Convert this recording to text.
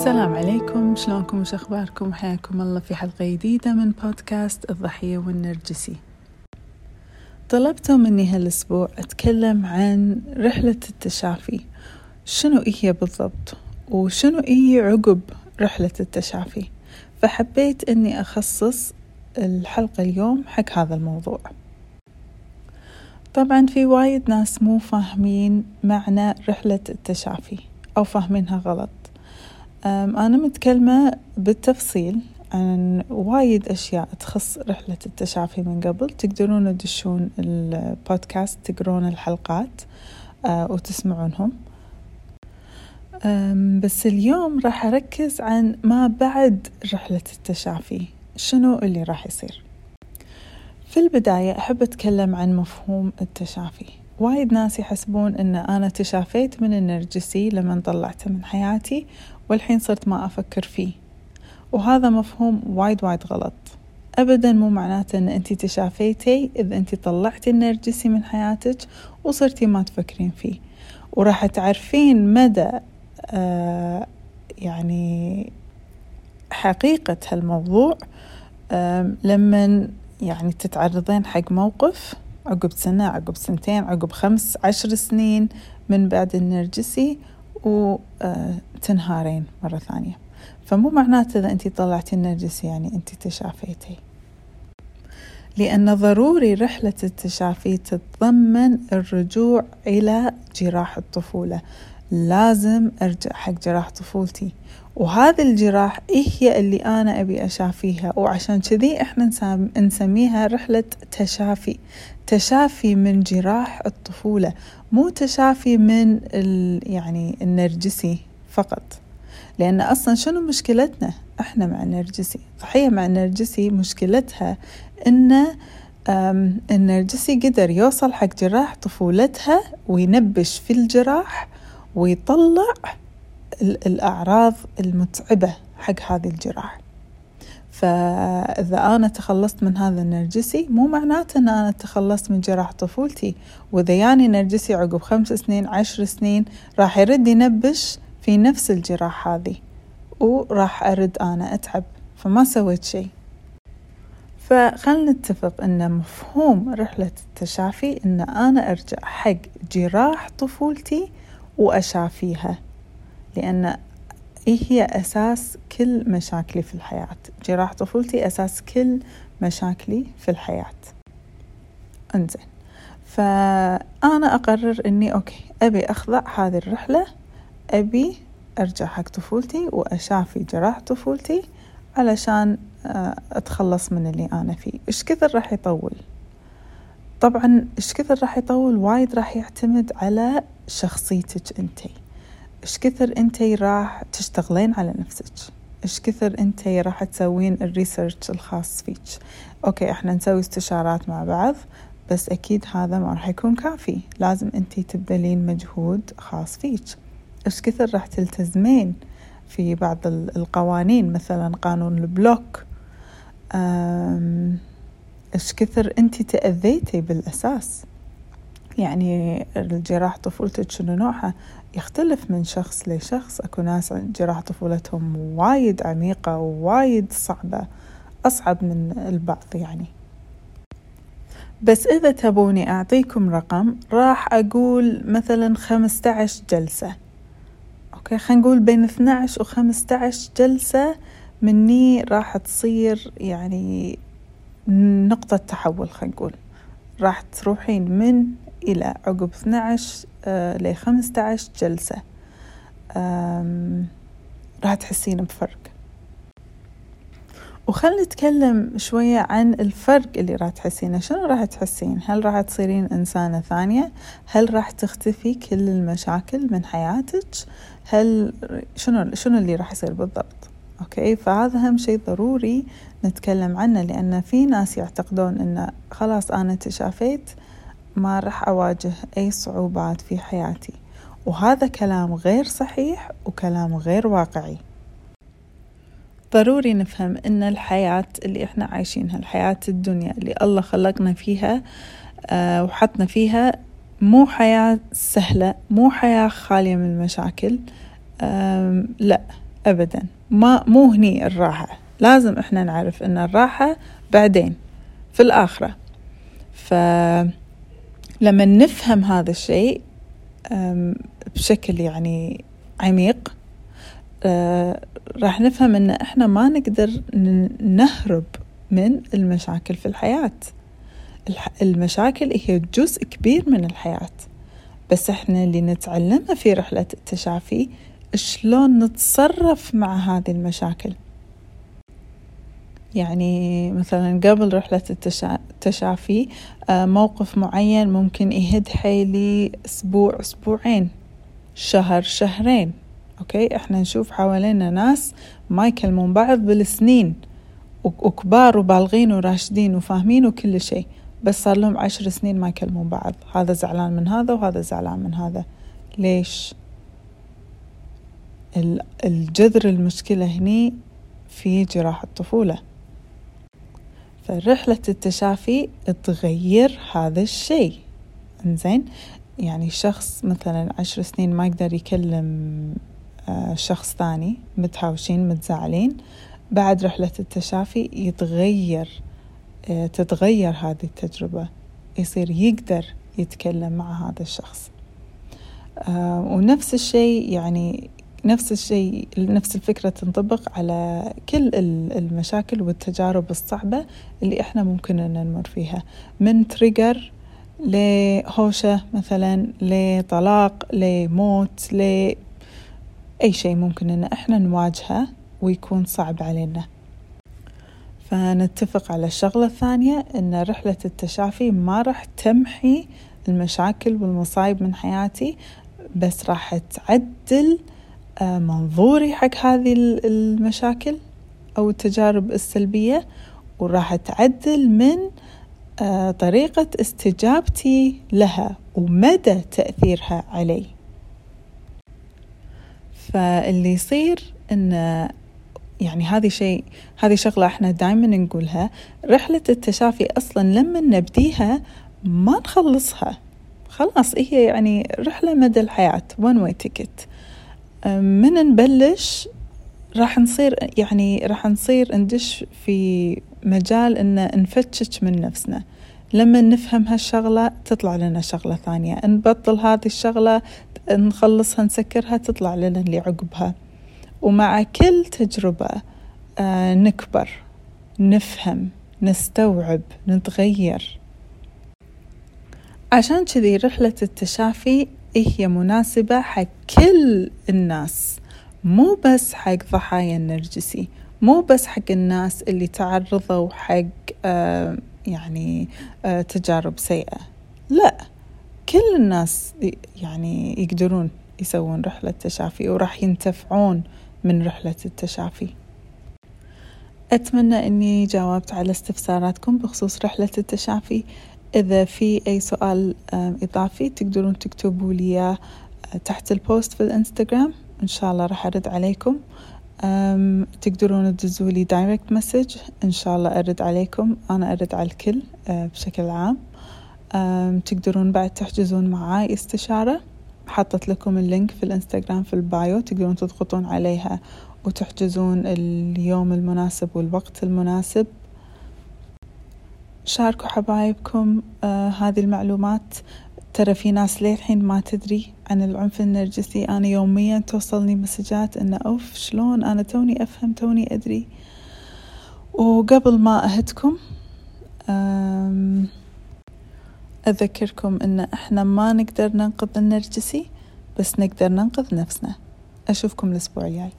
السلام عليكم. شلونكم؟ وش أخباركم؟ حياكم الله في حلقة جديدة من بودكاست الضحية والنرجسي. طلبتوا مني هالأسبوع أتكلم عن رحلة التشافي. شنو هي بالضبط؟ وشنو هي عقب رحلة التشافي؟ فحبيت إني أخصص الحلقة اليوم حق هذا الموضوع. طبعا في وايد ناس مو فاهمين معنى رحلة التشافي أو فاهمينها غلط. أنا متكلمة بالتفصيل عن وايد أشياء تخص رحلة التشافي من قبل. تقدرون تدشون البودكاست تقرون الحلقات أه، وتسمعونهم. بس اليوم راح أركز عن ما بعد رحلة التشافي شنو اللي راح يصير؟ في البداية أحب أتكلم عن مفهوم التشافي وايد ناس يحسبون أن أنا تشافيت من النرجسي لما طلعته من حياتي والحين صرت ما أفكر فيه. وهذا مفهوم وايد وايد غلط. أبدا مو معناته أن أنت تشافيتي إذا أنت طلعتي النرجسي من حياتك وصرتي ما تفكرين فيه. وراح تعرفين مدى آه يعني حقيقة هالموضوع آه لما يعني تتعرضين حق موقف عقب سنة عقب سنتين عقب خمس عشر سنين من بعد النرجسي وتنهارين مرة ثانية. فمو معناته إذا أنت طلعتي النرجسي يعني أنت تشافيتي. لأن ضروري رحلة التشافي تتضمن الرجوع إلى جراح الطفولة. لازم أرجع حق جراح طفولتي. وهذه الجراح إيه هي اللي أنا أبي أشافيها؟ وعشان كذي إحنا نسميها رحلة تشافي. تشافي من جراح الطفولة. مو تشافي من يعني النرجسي. فقط. لأن أصلا شنو مشكلتنا؟ إحنا مع النرجسي. ضحية مع النرجسي مشكلتها إن النرجسي قدر يوصل حق جراح طفولتها وينبش في الجراح ويطلع الأعراض المتعبة حق هذه الجراح. فإذا أنا تخلصت من هذا النرجسي مو معناته أن أنا تخلصت من جراح طفولتي. وإذا ياني نرجسي عقب خمس سنين عشر سنين راح يرد ينبش في نفس الجراح هذه وراح أرد أنا أتعب فما سويت شيء. فخلنا نتفق أن مفهوم رحلة التشافي أن أنا أرجع حق جراح طفولتي وأشافيها لأن هي أساس كل مشاكلي في الحياة. جراح طفولتي أساس كل مشاكلي في الحياة. انزين. فأنا أقرر أني أوكي أبي أخضع هذه الرحلة أبي أرجع حق طفولتي وأشافي جراح طفولتي علشان آه، أتخلص من اللي أنا فيه. إيش كثر راح يطول؟ طبعا إيش كثر راح يطول؟ وايد راح يعتمد على شخصيتك أنتي إيش كثر أنتي راح تشتغلين على نفسك؟ إيش كثر أنتي راح تسوين ال research الخاص فيك؟ okay إحنا نسوي استشارات مع بعض بس أكيد هذا ما راح يكون كافي. لازم أنتي تبذلين مجهود خاص فيك. إيش كثر راح تلتزمين في بعض القوانين؟ مثلا قانون ال block. إيش كثر أنتي تأذيتي بالأساس؟ يعني الجراح طفولتك شنو نوعها؟ يختلف من شخص لشخص. أكو ناس جراح طفولتهم وايد عميقة ووايد صعبة أصعب من البعض يعني. بس إذا تبوني أعطيكم رقم راح أقول مثلا خمسة عشر جلسة. أوكي خلينا نقول بين 12 و 15 جلسة مني راح تصير يعني نقطة تحول خلينا نقول. راح تروحين من إلى عقب 12 آه ل 15 جلسة راح تحسين بفرق. وخلنا نتكلم شوية عن الفرق اللي راح تحسينه. شنو راح تحسين؟ هل راح تصيرين إنسانة ثانية؟ هل راح تختفي كل المشاكل من حياتك؟ هل شنو شنو اللي راح يصير بالضبط؟ أوكي؟ فهذا أهم شيء ضروري نتكلم عنه لأن في ناس يعتقدون إن خلاص أنا تشافيت ما راح أواجه أي صعوبات في حياتي. وهذا كلام غير صحيح وكلام غير واقعي. ضروري نفهم إن الحياة اللي إحنا عايشينها الحياة الدنيا اللي الله خلقنا فيها آه وحطنا فيها مو حياة سهلة مو حياة خالية من المشاكل لا أبدا. ما مو هني الراحة. لازم إحنا نعرف إن الراحة بعدين في الآخرة. فلما نفهم هذا الشيء بشكل يعني عميق راح نفهم إن إحنا ما نقدر نهرب من المشاكل في الحياة. المشاكل هي جزء كبير من الحياة. بس إحنا اللي نتعلمه في رحلة التشافي شلون نتصرف مع هذه المشاكل. يعني مثلا قبل رحلة التشافي آه، موقف معين ممكن يهد حيلي أسبوع أسبوعين شهر شهرين. أوكي؟ إحنا نشوف حوالينا ناس ما يكلمون بعض بالسنين وكبار وبالغين وراشدين وفاهمين وكل شيء بس صار لهم عشر سنين ما يكلمون بعض. هذا زعلان من هذا وهذا زعلان من هذا. ليش؟ الجذر المشكلة هني في جراح الطفولة. فرحلة التشافي تغير هذا الشيء. إنزين؟ يعني شخص مثلا عشر سنين ما يقدر يكلم شخص ثاني متهاوشين متزعلين. بعد رحلة التشافي يتغير آه، تتغير هذه التجربة. يصير يقدر يتكلم مع هذا الشخص. آه، ونفس الشيء يعني نفس الشيء نفس الفكرة تنطبق على كل المشاكل والتجارب الصعبة اللي إحنا ممكن أن نمر فيها. من تريجر لهوشة مثلا لطلاق لموت لأي شيء ممكن إن إحنا نواجهه ويكون صعب علينا. فنتفق على الشغلة الثانية إن رحلة التشافي ما راح تمحي المشاكل والمصايب من حياتي بس راح تعدل آه، منظوري حق هذه المشاكل أو التجارب السلبية وراح تعدل من آه، طريقة استجابتي لها ومدى تأثيرها علي. فاللي يصير إن يعني هذه شيء هذه شغلة إحنا دائما نقولها رحلة التشافي أصلا لما نبديها ما نخلصها. خلاص هي يعني رحلة مدى الحياة one way ticket. من نبلش راح نصير يعني راح نصير ندش في مجال إن نفتش من نفسنا. لما نفهم هالشغلة تطلع لنا شغلة ثانية. نبطل هذه الشغلة نخلصها نسكرها تطلع لنا اللي عقبها. ومع كل تجربة آه نكبر نفهم نستوعب نتغير. عشان كذي رحلة التشافي هي مناسبة حق كل الناس. مو بس حق ضحايا النرجسي مو بس حق الناس اللي تعرضوا حق آه يعني آه تجارب سيئة. كل الناس يعني يقدرون يسوون رحلة تشافي وراح ينتفعون من رحلة التشافي. أتمنى أني جاوبت على استفساراتكم بخصوص رحلة التشافي. إذا في أي سؤال إضافي تقدرون تكتبوا لي آه، تحت ال post في الإنستغرام. إن شاء الله راح أرد عليكم. تقدرون تدزوا لي direct message إن شاء الله أرد عليكم. أنا أرد على الكل آه، بشكل عام. تقدرون بعد تحجزون معاي استشارة. حطت لكم ال link في الانستغرام في ال bio تقدرون تضغطون عليها وتحجزون اليوم المناسب والوقت المناسب. شاركوا حبايبكم آه هذه المعلومات. ترى في ناس للحين ما تدري عن العنف النرجسي. أنا يوميا توصلني مسجات إنه أوف شلون؟ أنا توني أفهم توني أدري. وقبل ما أهدكم أذكركم إن إحنا ما نقدر ننقذ النرجسي بس نقدر ننقذ نفسنا. أشوفكم الأسبوع الجاي.